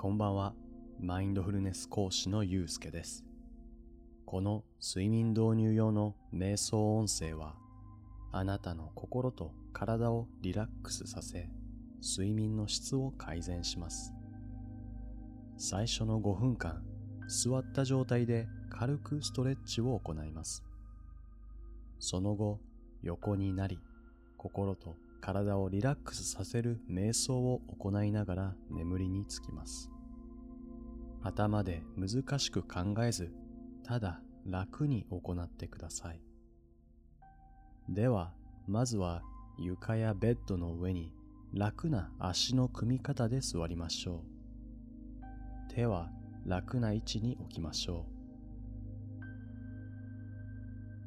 こんばんは。マインドフルネス講師のゆうすけです。この睡眠導入用の瞑想音声は、あなたの心と体をリラックスさせ、睡眠の質を改善します。最初の5分間、座った状態で軽くストレッチを行います。その後、横になり、心と体をリラックスさせる瞑想を行いながら眠りにつきます。頭で難しく考えず、ただ楽に行ってください。では、まずは床やベッドの上に楽な足の組み方で座りましょう。手は楽な位置に置きましょ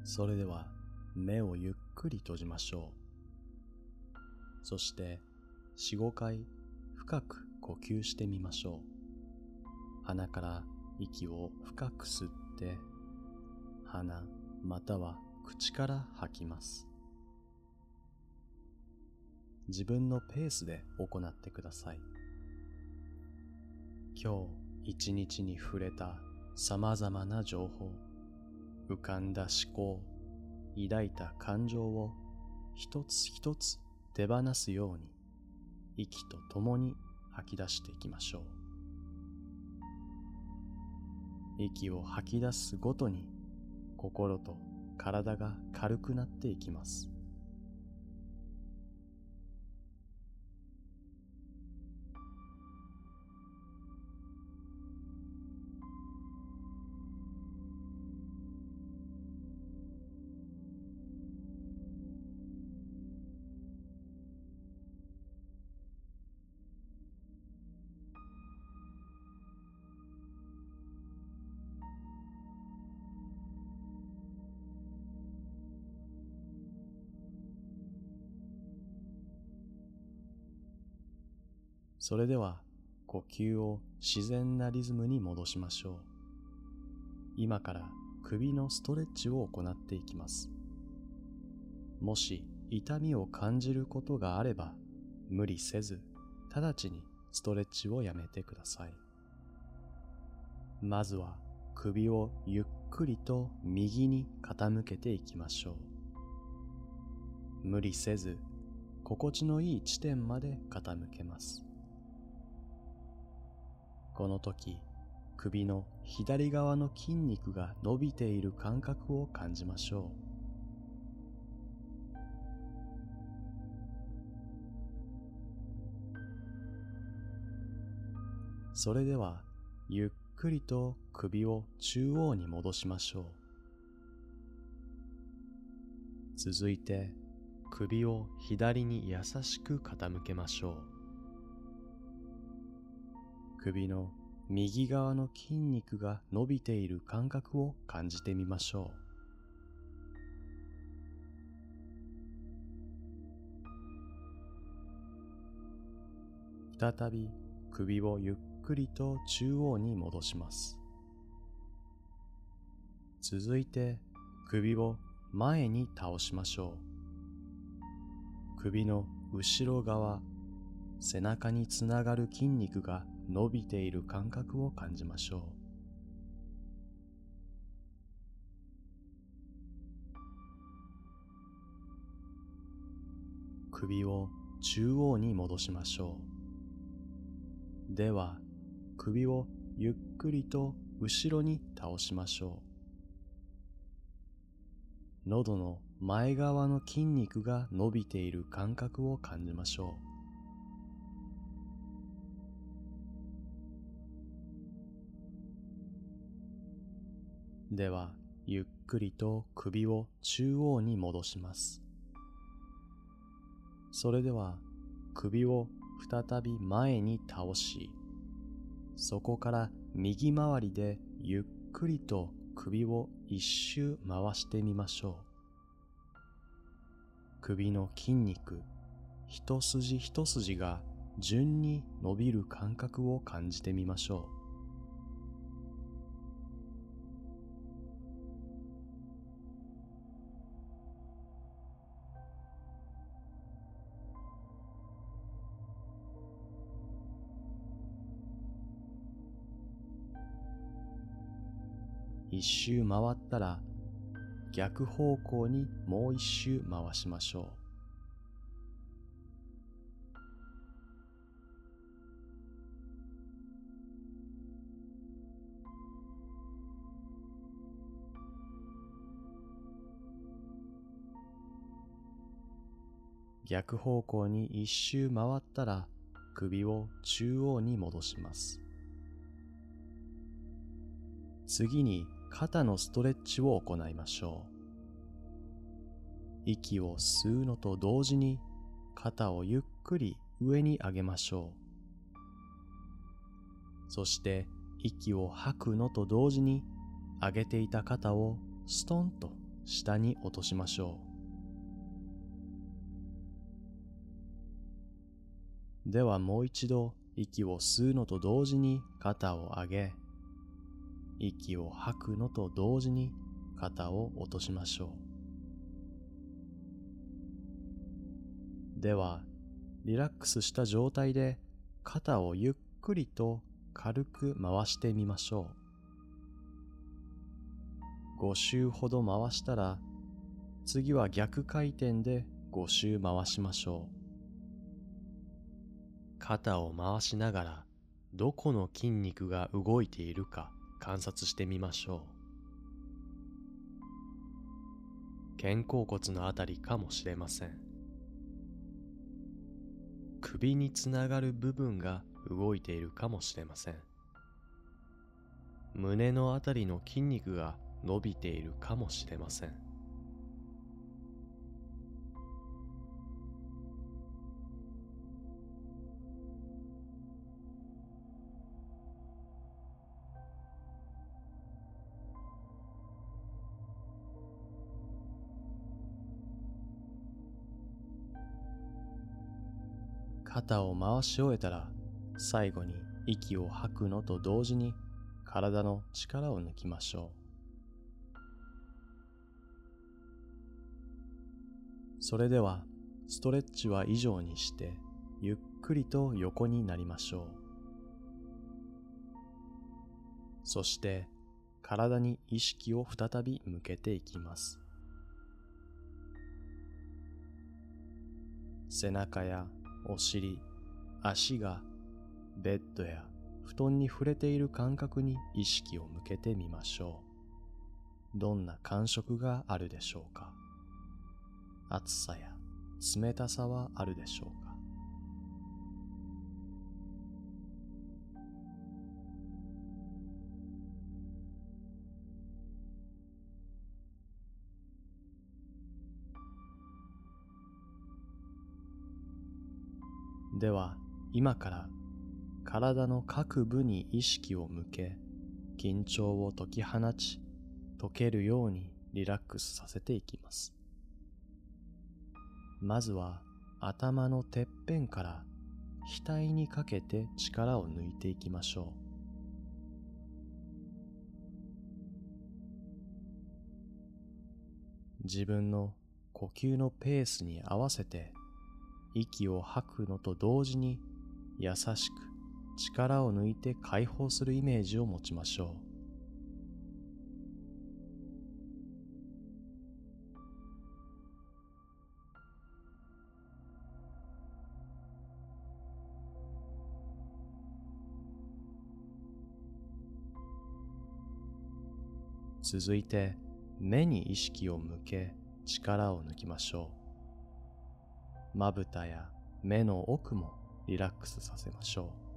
う。それでは目をゆっくり閉じましょう。そして4、5回深く呼吸してみましょう。鼻から息を深く吸って、鼻または口から吐きます。自分のペースで行ってください。今日一日に触れた様々な情報、浮かんだ思考、抱いた感情を一つ一つ手放すように息とともに吐き出していきましょう息を吐き出すごとに心と体が軽くなっていきます。それでは呼吸を自然なリズムに戻しましょう。今から首のストレッチを行っていきます。もし痛みを感じることがあれば無理せず直ちにストレッチをやめてください。まずは首をゆっくりと右に傾けていきましょう。無理せず心地のいい地点まで傾けます。この時、首の左側の筋肉が伸びている感覚を感じましょう。それでは、ゆっくりと首を中央に戻しましょう。続いて、首を左に優しく傾けましょう。首の右側の筋肉が伸びている感覚を感じてみましょう。再び首をゆっくりと中央に戻します。続いて首を前に倒しましょう。首の後ろ側、背中につながる筋肉が伸びている感覚を感じましょう。首を中央に戻しましょう。では、首をゆっくりと後ろに倒しましょう。喉の前側の筋肉が伸びている感覚を感じましょう。では、ゆっくりと首を中央に戻します。それでは、首を再び前に倒し、そこから右回りでゆっくりと首を一周回してみましょう。首の筋肉、一筋一筋が順に伸びる感覚を感じてみましょう。一周回ったら逆方向にもう一周回しましょう。逆方向に一周回ったら首を中央に戻します。次に肩のストレッチを行いましょう。息を吸うのと同時に肩をゆっくり上に上げましょう。そして息を吐くのと同時に上げていた肩をストンと下に落としましょう。ではもう一度息を吸うのと同時に肩を上げ、息を吐くのと同時に肩を落としましょう。では、リラックスした状態で肩をゆっくりと軽く回してみましょう。5周ほど回したら、次は逆回転で5周回しましょう。肩を回しながらどこの筋肉が動いているか観察してみましょう。肩甲骨のあたりかもしれません。首につながる部分が動いているかもしれません。胸のあたりの筋肉が伸びているかもしれません。肩を回し終えたら最後に息を吐くのと同時に体の力を抜きましょう。それではストレッチは以上にしてゆっくりと横になりましょう。そして体に意識を再び向けていきます。背中やお尻、足がベッドや布団に触れている感覚に意識を向けてみましょう。どんな感触があるでしょうか暑さや冷たさはあるでしょうかでは今から体の各部に意識を向け緊張を解き放ち解けるようにリラックスさせていきます。まずは頭のてっぺんから額にかけて力を抜いていきましょう。自分の呼吸のペースに合わせて息を吐くのと同時に優しく力を抜いて解放するイメージを持ちましょう。続いて目に意識を向け力を抜きましょう。まぶたや目の奥もリラックスさせましょう。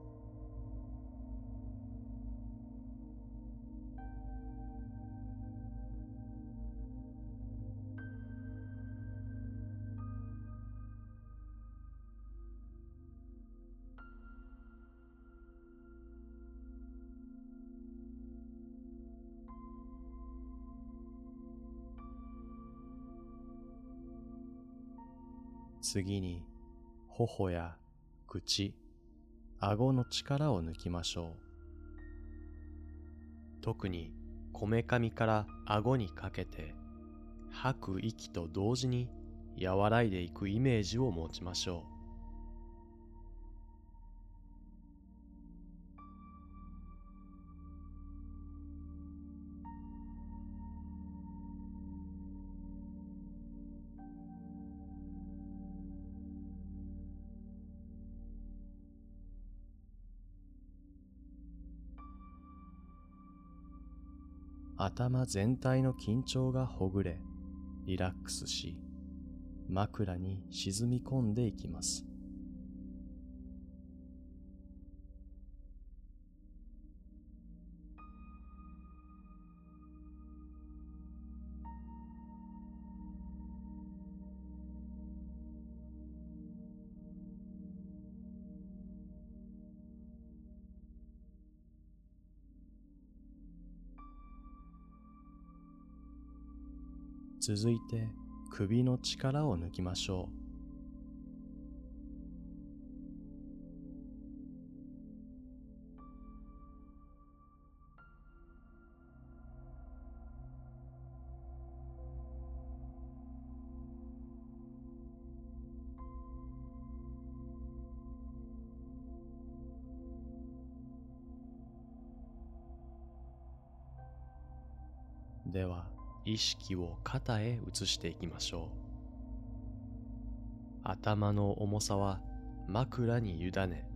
次に頬や口、顎の力を抜きましょう。特にこめかみから顎にかけて吐く息と同時に和らいでいくイメージを持ちましょう。頭全体の緊張がほぐれ、リラックスし、枕に沈み込んでいきます。続いて首の力を抜きましょう。では意識を肩へ移していきましょう。頭の重さは枕に委ね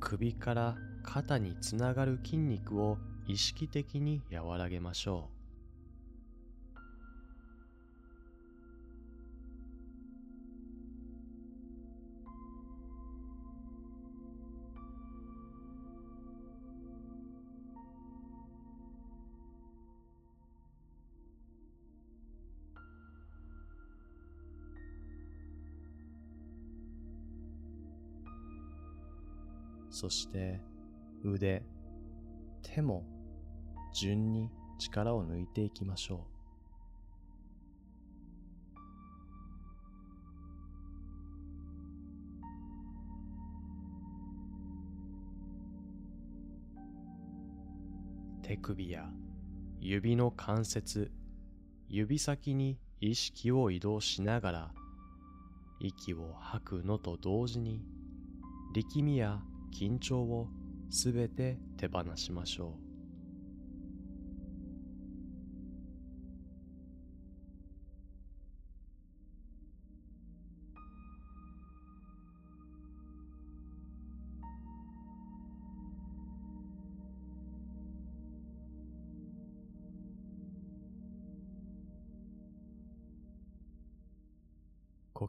首から肩につながる筋肉を意識的に和らげましょう。そして腕、手も順に力を抜いていきましょう。手首や指の関節、指先に意識を移動しながら息を吐くのと同時に力みや緊張をすべて手放しましょう。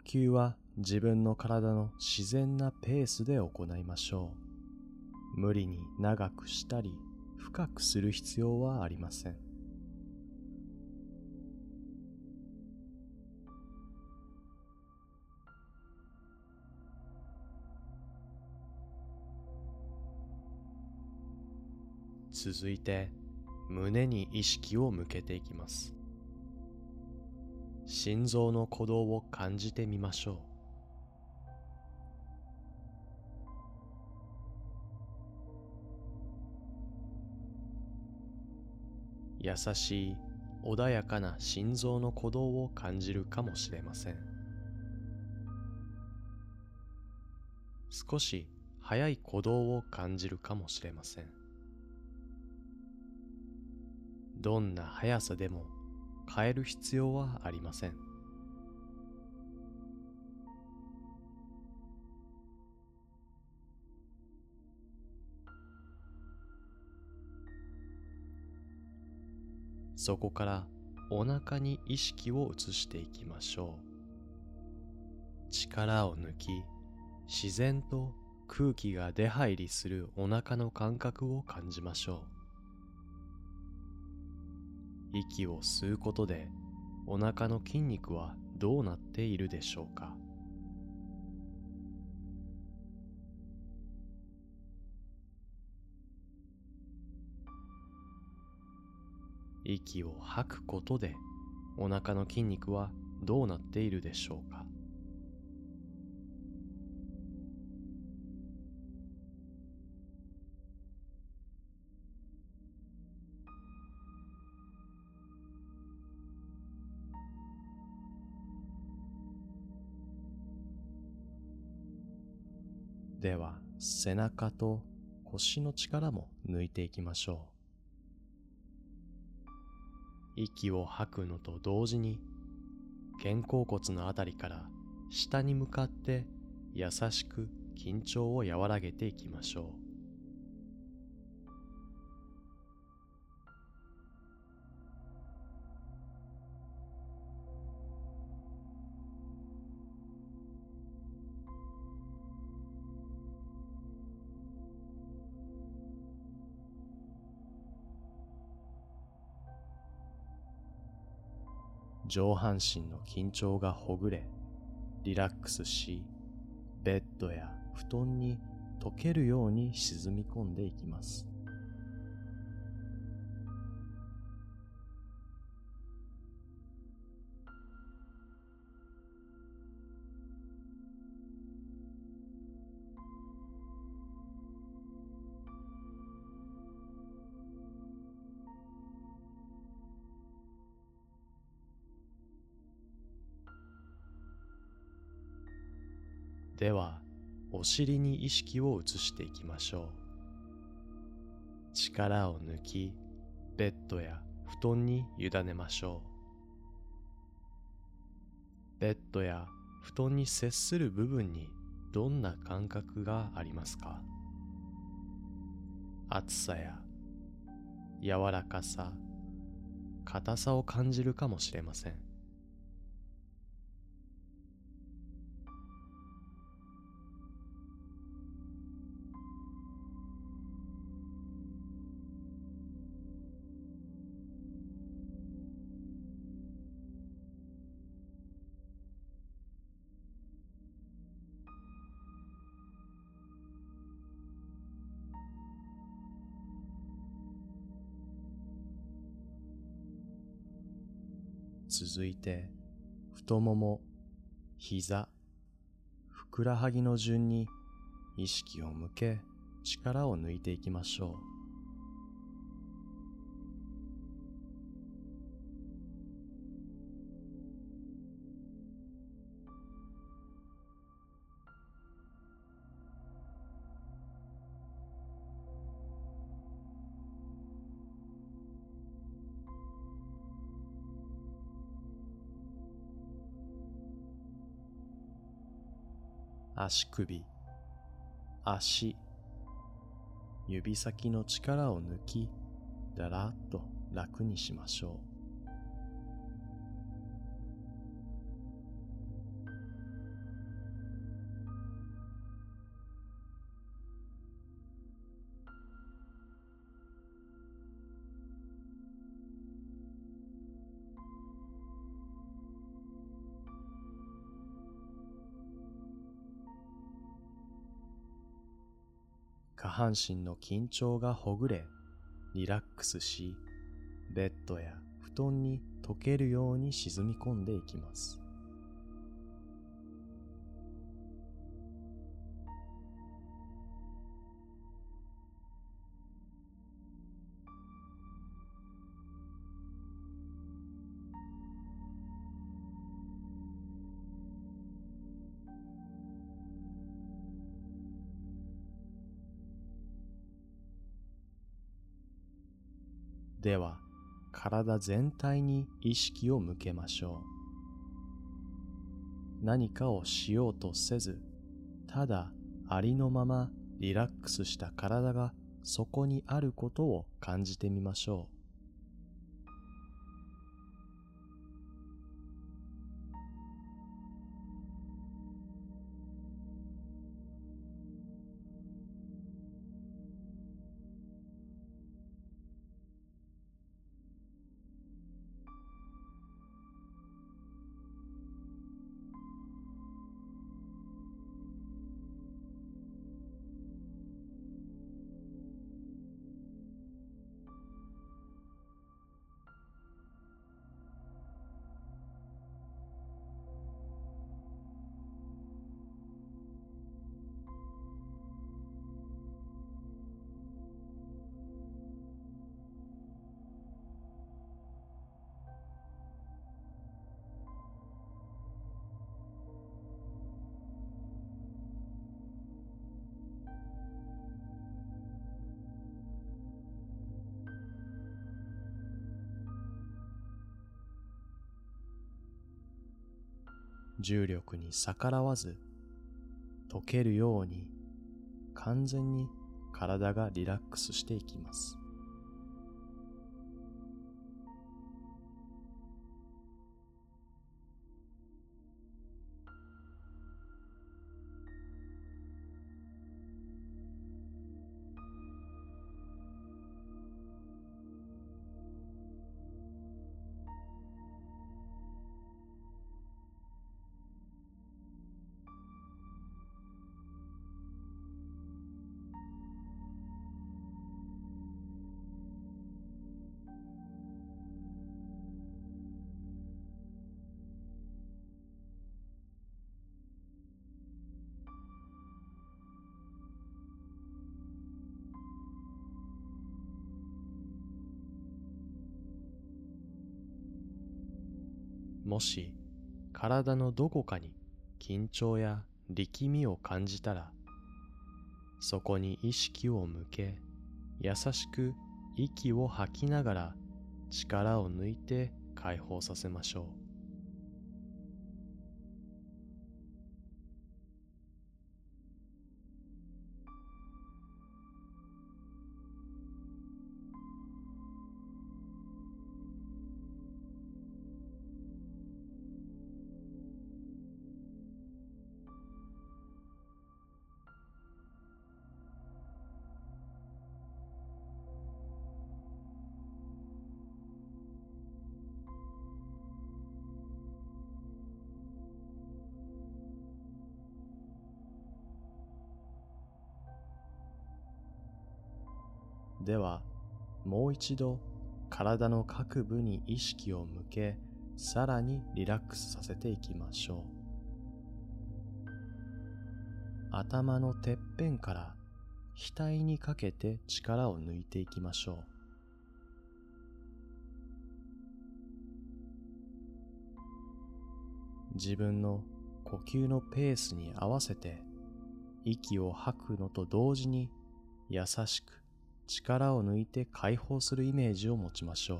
吸は自分の体の自然なペースで行いましょう。無理に長くしたり深くする必要はありません。続いて胸に意識を向けていきます。心臓の鼓動を感じてみましょう。優しい穏やかな心臓の鼓動を感じるかもしれません。少し速い鼓動を感じるかもしれません。どんな速さでも変える必要はありません。そこからお腹に意識を移していきましょう。力を抜き自然と空気が出入りするお腹の感覚を感じましょう。息を吸うことでお腹の筋肉はどうなっているでしょうか？息を吐くことでお腹の筋肉はどうなっているでしょうか？では背中と腰の力も抜いていきましょう。息を吐くのと同時に肩甲骨のあたりから下に向かって優しく緊張を和らげていきましょう。上半身の緊張がほぐれ、リラックスし、ベッドや布団に溶けるように沈み込んでいきます。お尻に意識を移していきましょう。力を抜き、ベッドや布団に委ねましょう。ベッドや布団に接する部分にどんな感覚がありますか？熱さや柔らかさ、硬さを感じるかもしれません。続いて太もも、膝、ふくらはぎの順に意識を向け力を抜いていきましょう。足首、足、指先の力を抜き、だらっと楽にしましょう。半身の緊張がほぐれ、リラックスし、ベッドや布団に溶けるように沈み込んでいきます。では体全体に意識を向けましょう。何かをしようとせずただありのままリラックスした体がそこにあることを感じてみましょう。重力に逆らわず溶けるように完全に体がリラックスしていきます。もし体のどこかに緊張や力みを感じたらそこに意識を向け優しく息を吐きながら力を抜いて解放させましょう。一度体の各部に意識を向けさらにリラックスさせていきましょう。頭のてっぺんから額にかけて力を抜いていきましょう。自分の呼吸のペースに合わせて息を吐くのと同時に優しく力を抜いて解放するイメージを持ちましょう。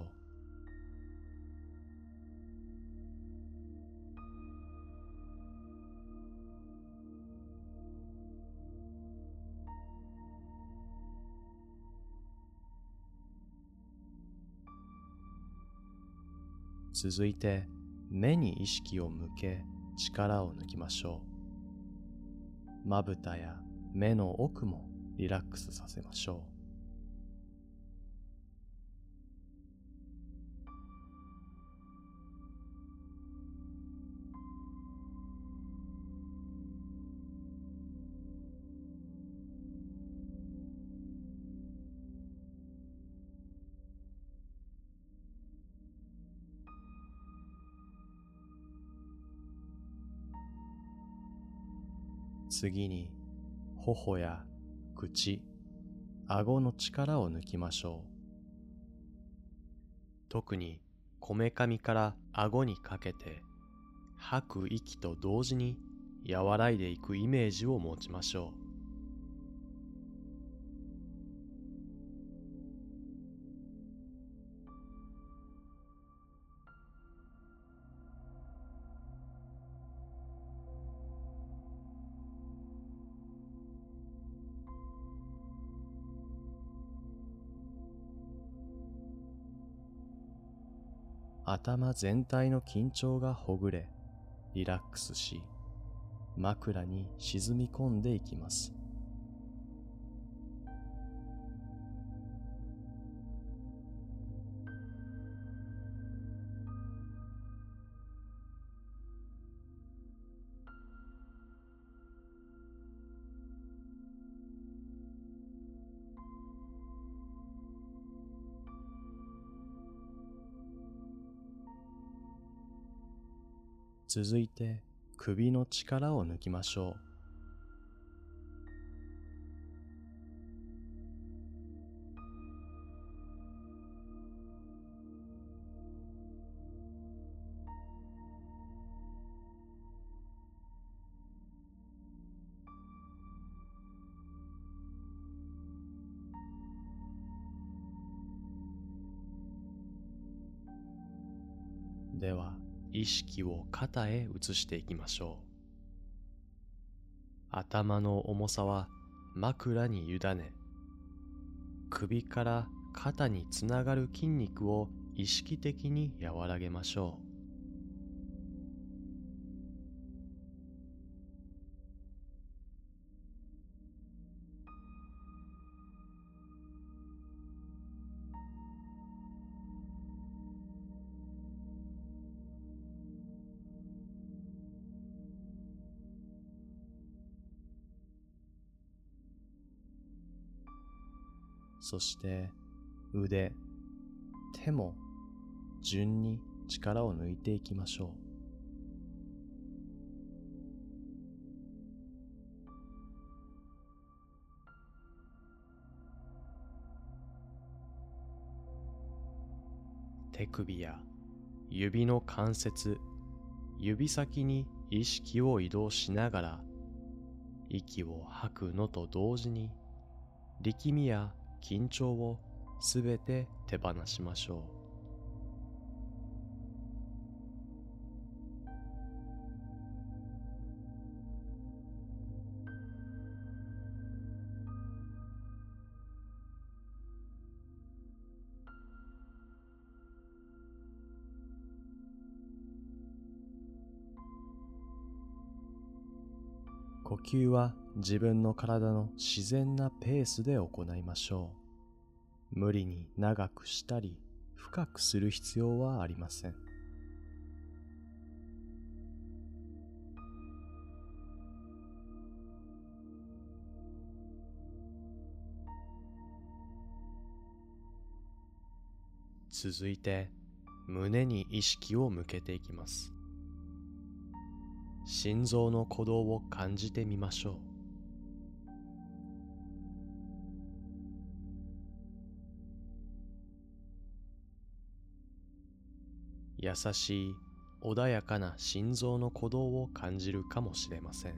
続いて目に意識を向け力を抜きましょう。まぶたや目の奥もリラックスさせましょう。次に頬や口、顎の力を抜きましょう。特にこめかみから顎にかけて吐く息と同時に和らいでいくイメージを持ちましょう。頭全体の緊張がほぐれ、リラックスし、枕に沈み込んでいきます。続いて首の力を抜きましょう。意識を肩へ移していきましょう。頭の重さは枕に委ね首から肩につながる筋肉を意識的に和らげましょう。そして腕、手も順に力を抜いていきましょう。手首や指の関節、指先に意識を移動しながら息を吐くのと同時に力みや緊張をすべて手放しましょう。吸は自分の体の自然なペースで行いましょう。無理に長くしたり深くする必要はありません。続いて胸に意識を向けていきます。心臓の鼓動を感じてみましょう。優しい穏やかな心臓の鼓動を感じるかもしれません。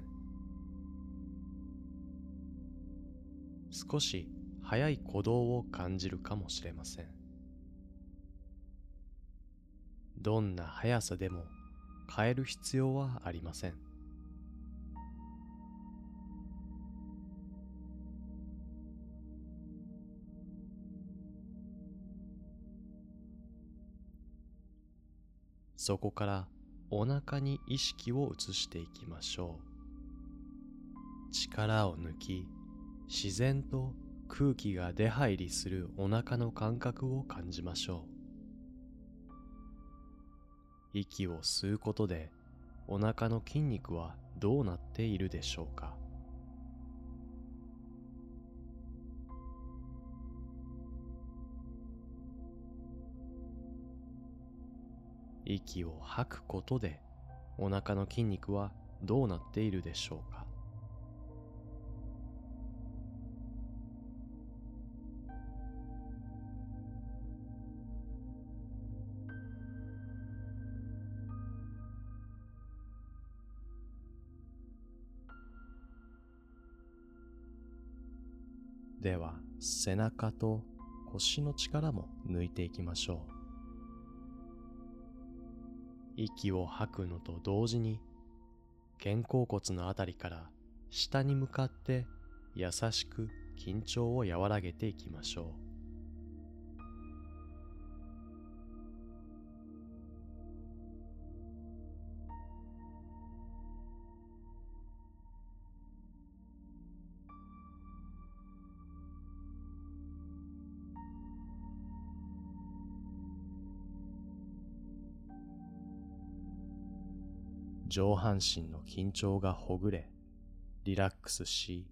少し速い鼓動を感じるかもしれません。どんな速さでも変える必要はありません。そこからお腹に意識を移していきましょう。力を抜き自然と空気が出入りするお腹の感覚を感じましょう。息を吸うことでお腹の筋肉はどうなっているでしょうか？息を吐くことでお腹の筋肉はどうなっているでしょうか？背中と腰の力も抜いていきましょう。息を吐くのと同時に肩甲骨のあたりから下に向かって優しく緊張を和らげていきましょう。上半身の緊張がほぐれ、リラックスし、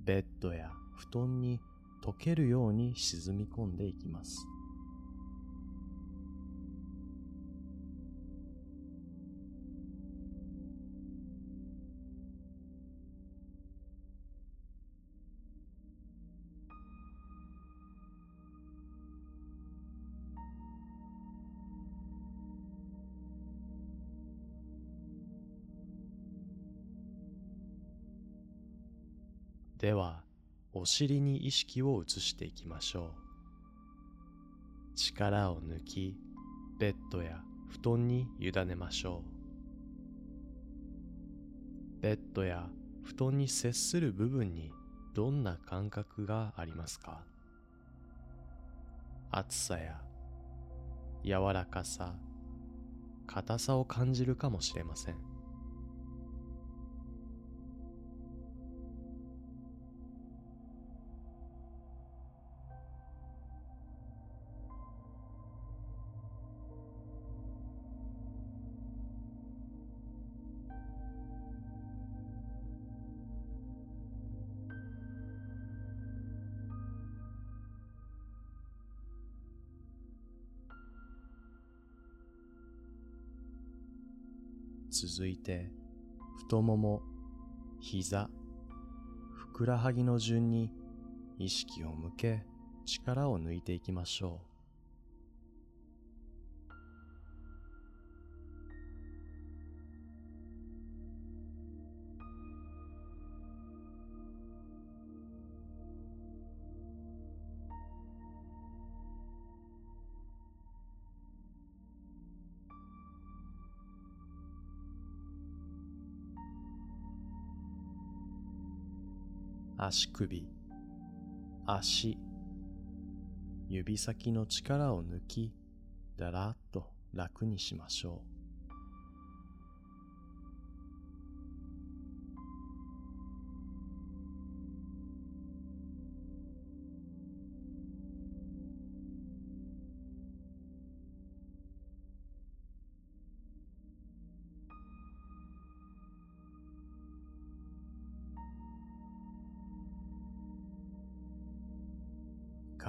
ベッドや布団に溶けるように沈み込んでいきます。では、お尻に意識を移していきましょう。力を抜き、ベッドや布団に委ねましょう。ベッドや布団に接する部分にどんな感覚がありますか？熱さや柔らかさ、硬さを感じるかもしれません。続いて太もも膝ふくらはぎの順に意識を向け力を抜いていきましょう。足首、足、指先の力を抜き、だらっと楽にしましょう。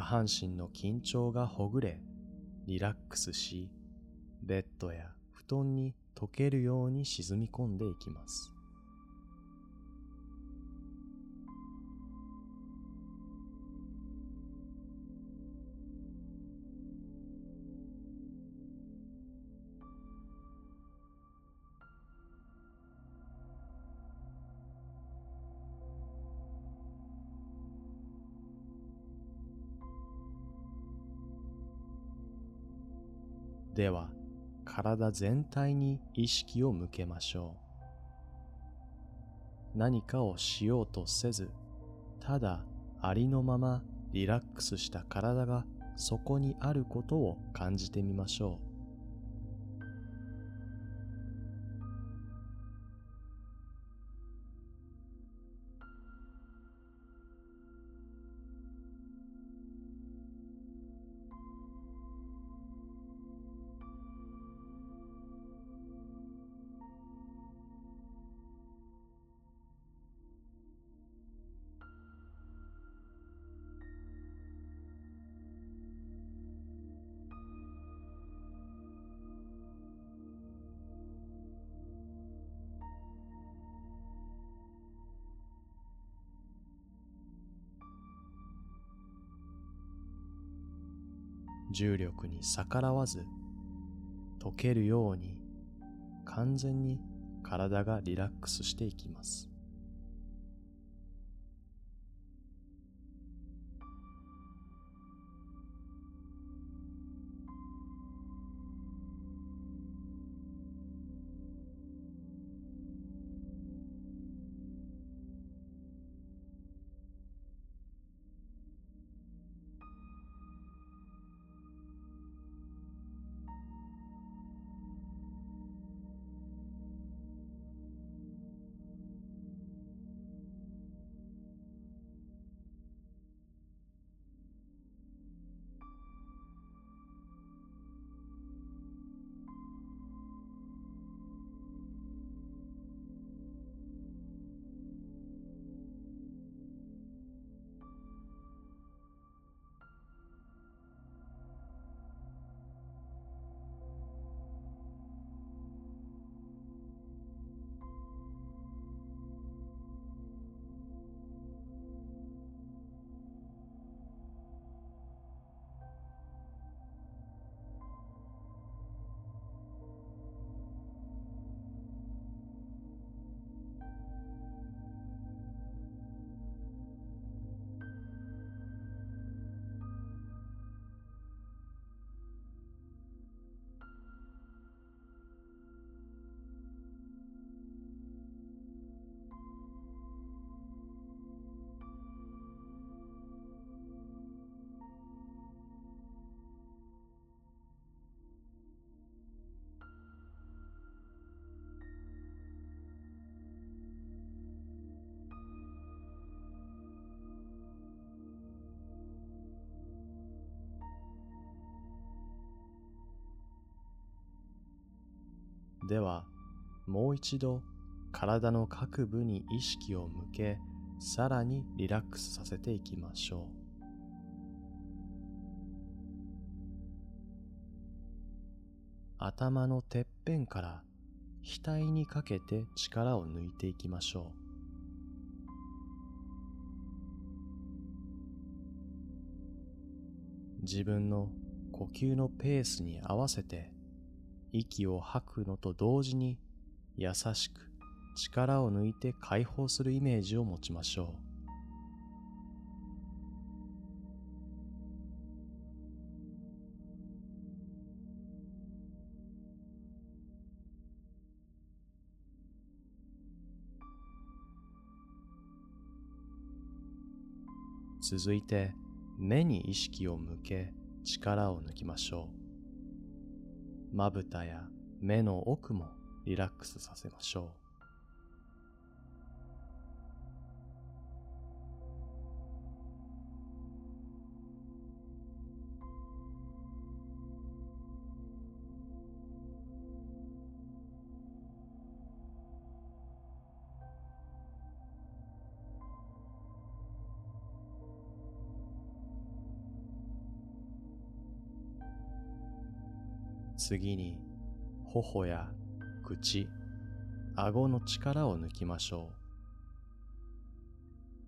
半身の緊張がほぐれ、リラックスし、ベッドや布団に溶けるように沈み込んでいきます。では体全体に意識を向けましょう。何かをしようとせずただありのままリラックスした体がそこにあることを感じてみましょう。重力に逆らわず溶けるように完全に体がリラックスしていきます。ではもう一度体の各部に意識を向けさらにリラックスさせていきましょう。頭のてっぺんから額にかけて力を抜いていきましょう。自分の呼吸のペースに合わせて息を吐くのと同時に優しく力を抜いて解放するイメージを持ちましょう続いて目に意識を向け力を抜きましょう。まぶたや目の奥もリラックスさせましょう。次に頬や口、顎の力を抜きましょう。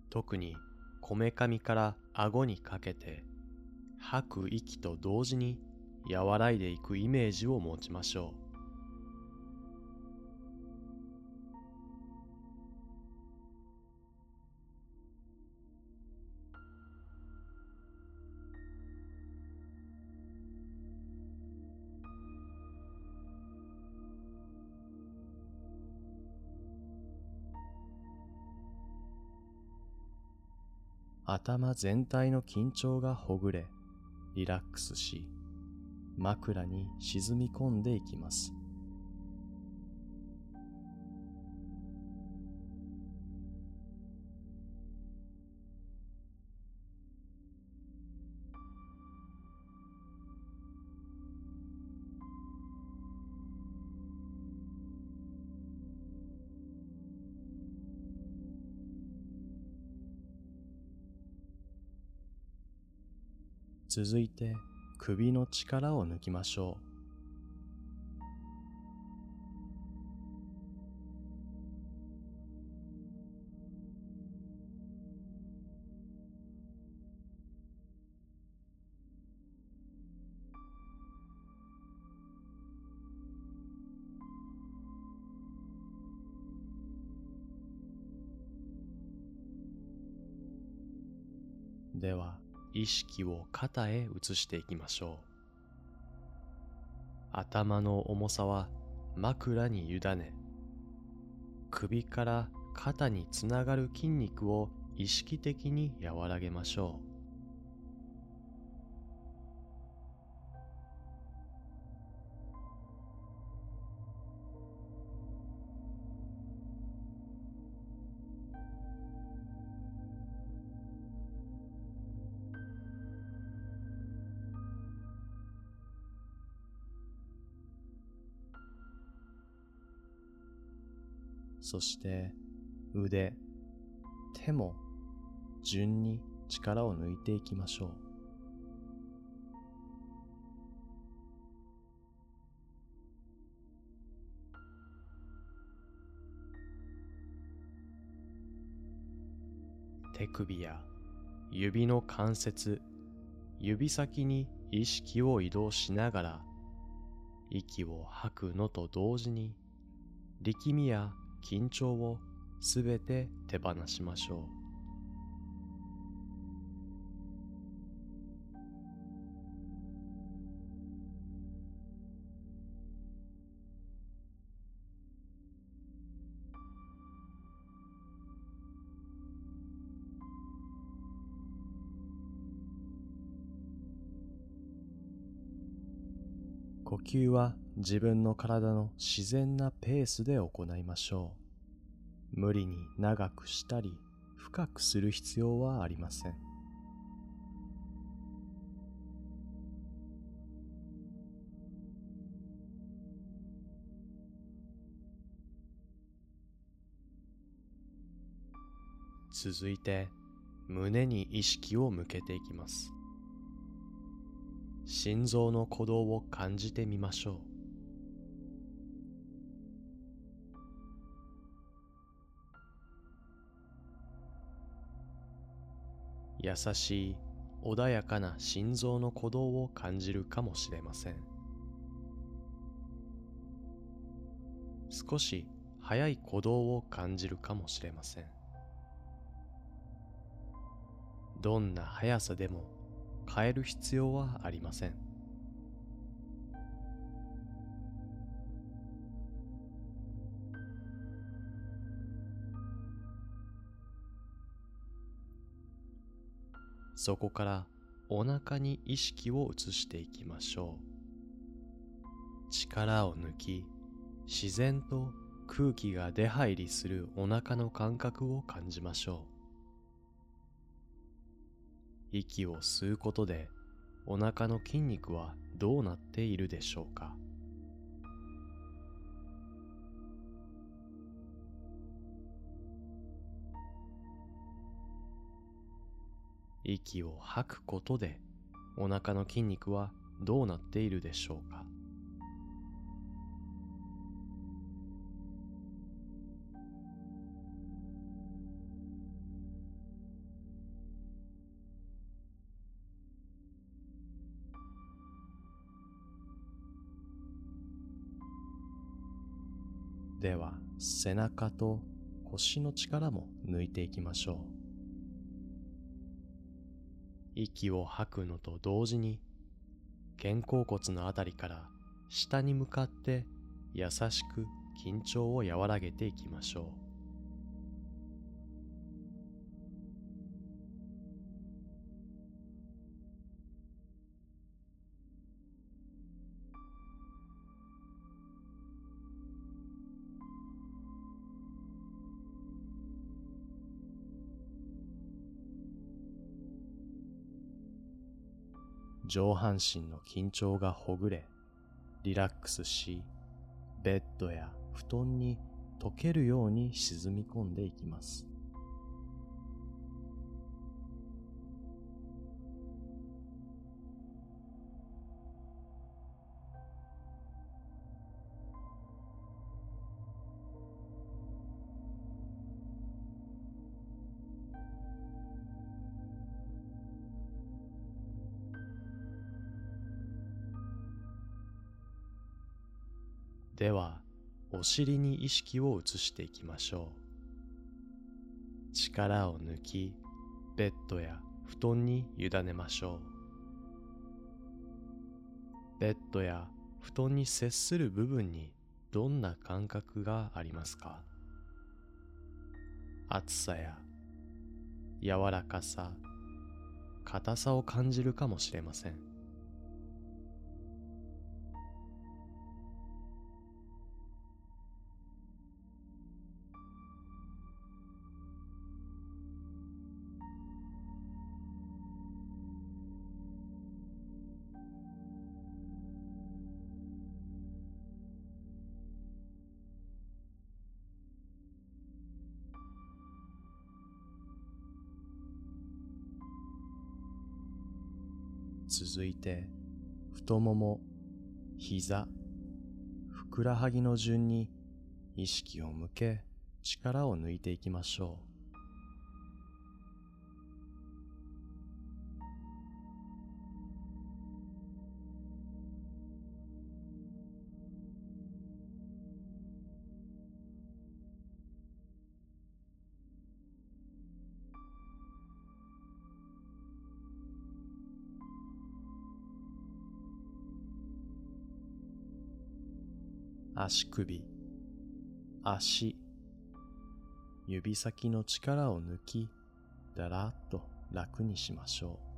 特にこめかみから顎にかけて吐く息と同時に和らいでいくイメージを持ちましょう頭全体の緊張がほぐれ、リラックスし、枕に沈み込んでいきます。続いて首の力を抜きましょう。意識を肩へ移していきましょう。頭の重さは枕に委ね首から肩につながる筋肉を意識的に和らげましょう。そして腕、手も順に力を抜いていきましょう。手首や指の関節、指先に意識を移動しながら息を吐くのと同時に力みや緊張をすべて手放しましょう。呼吸は自分の体の自然なペースで行いましょう。無理に長くしたり深くする必要はありません。続いて胸に意識を向けていきます。心臓の鼓動を感じてみましょう。優しい穏やかな心臓の鼓動を感じるかもしれません。少し速い鼓動を感じるかもしれません。どんな速さでも変える必要はありません。そこからお腹に意識を移していきましょう。力を抜き自然と空気が出入りするお腹の感覚を感じましょう。息を吸うことでお腹の筋肉はどうなっているでしょうか。息を吐くことでお腹の筋肉はどうなっているでしょうか？では背中と腰の力も抜いていきましょう。息を吐くのと同時に肩甲骨のあたりから下に向かって優しく緊張を和らげていきましょう。上半身の緊張がほぐれ、リラックスし、ベッドや布団に溶けるように沈み込んでいきます。ではお尻に意識を移していきましょう。力を抜きベッドや布団に委ねましょうベッドや布団に接する部分にどんな感覚がありますか？暑さや柔らかさ硬さを感じるかもしれません。続いて太もも膝ふくらはぎの順に意識を向け力を抜いていきましょう。足首、足、指先の力を抜き、だらっと楽にしましょう。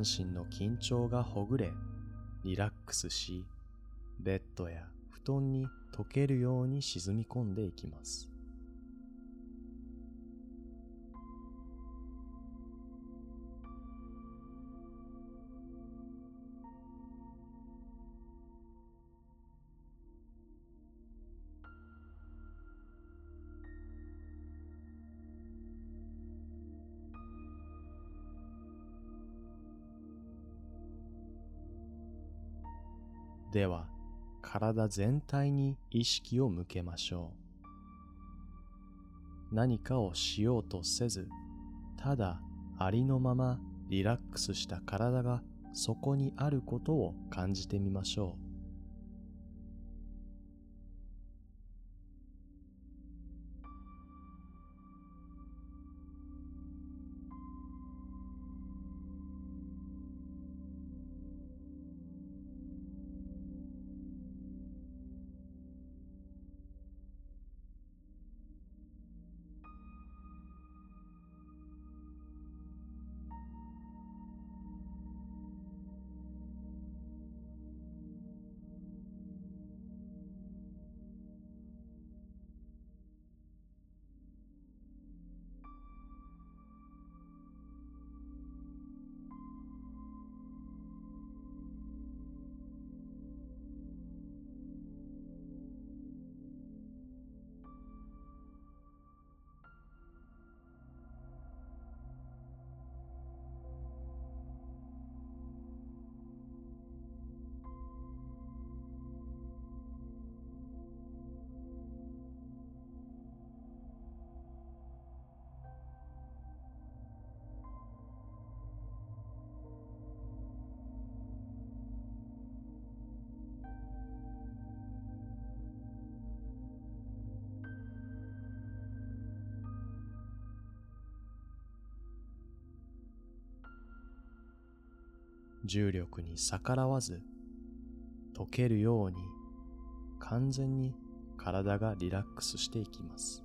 半身の緊張がほぐれ、リラックスし、ベッドや布団に溶けるように沈み込んでいきます。では体全体に意識を向けましょう。何かをしようとせずただありのままリラックスした体がそこにあることを感じてみましょう。重力に逆らわず溶けるように完全に体がリラックスしていきます。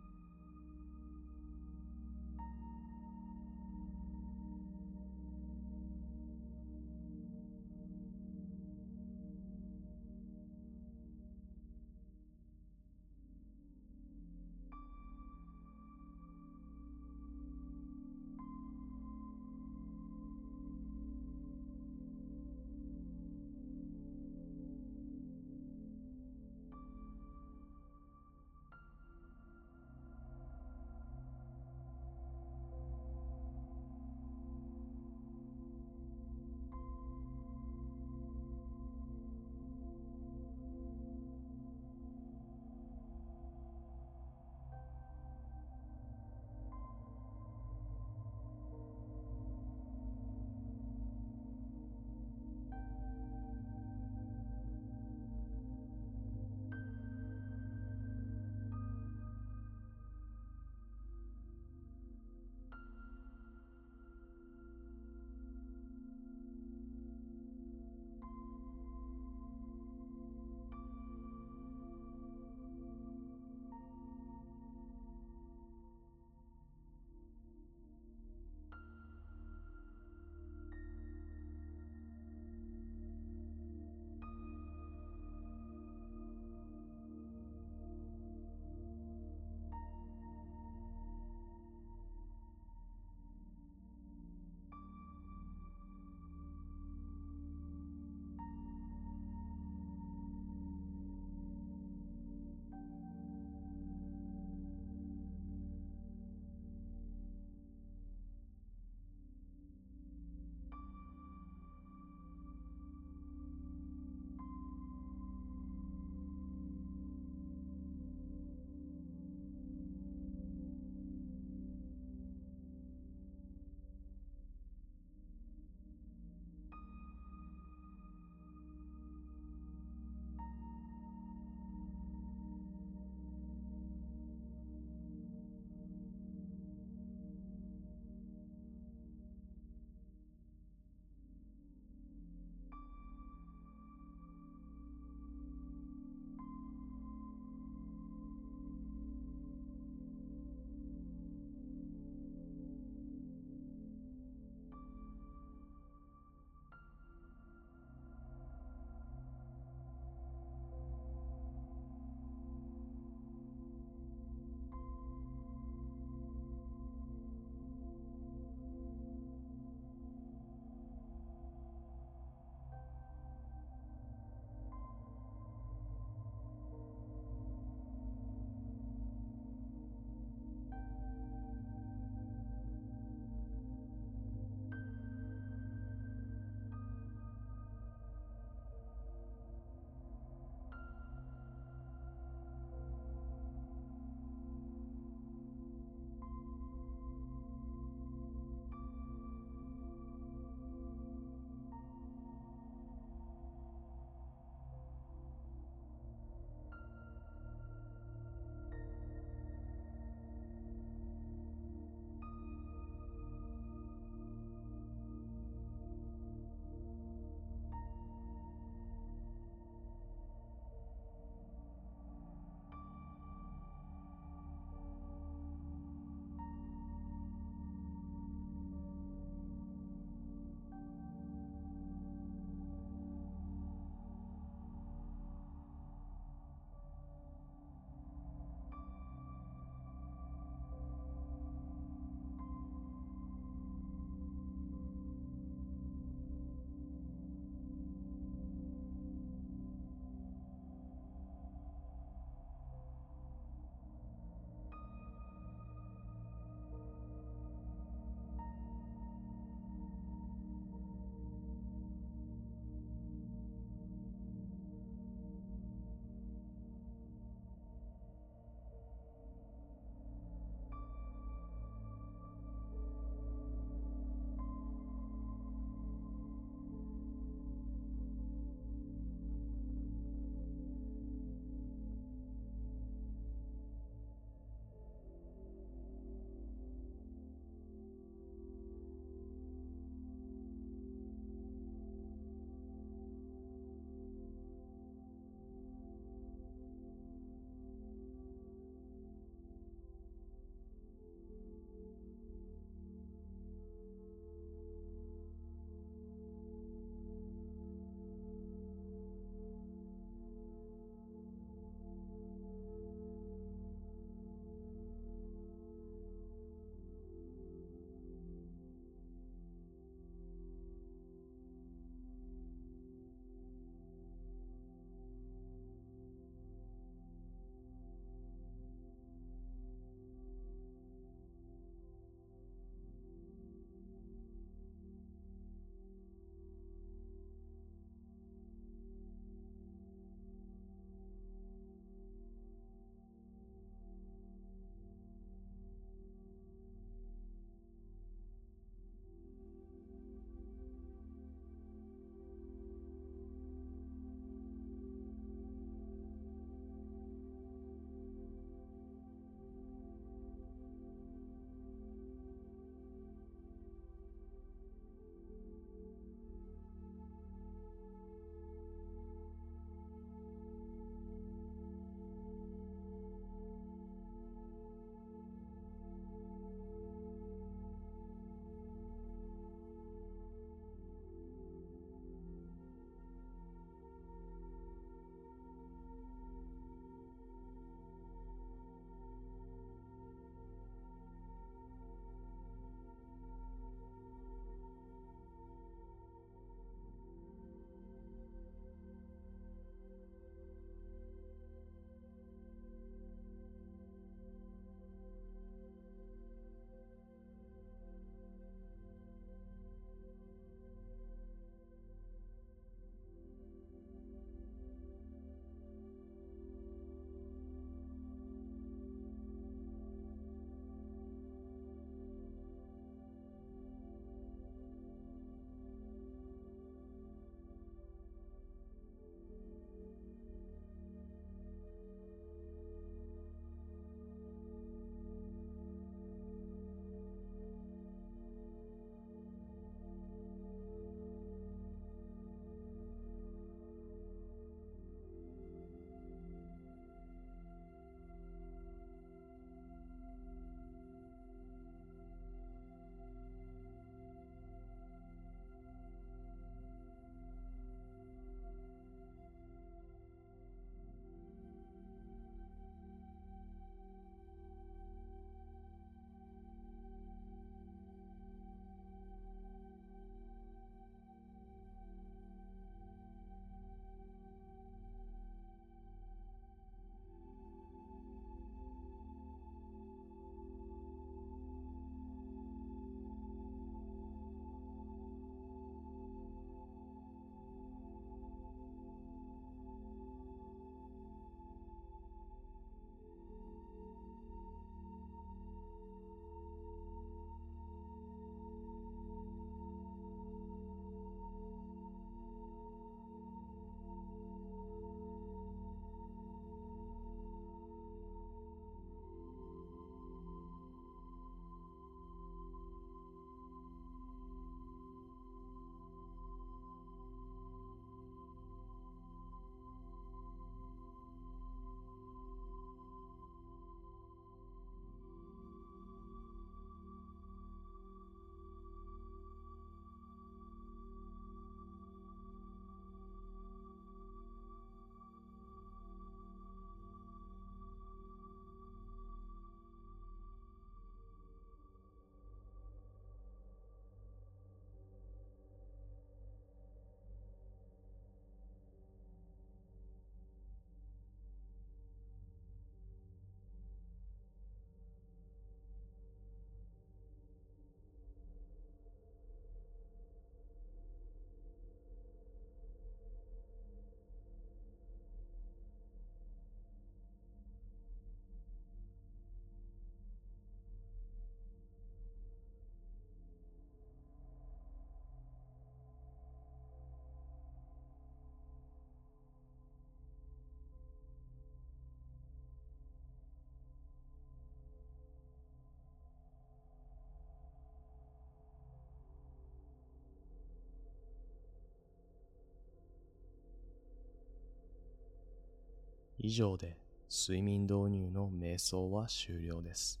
以上で睡眠導入の瞑想は終了です。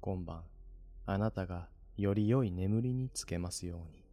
今晩、あなたがより良い眠りにつけますように。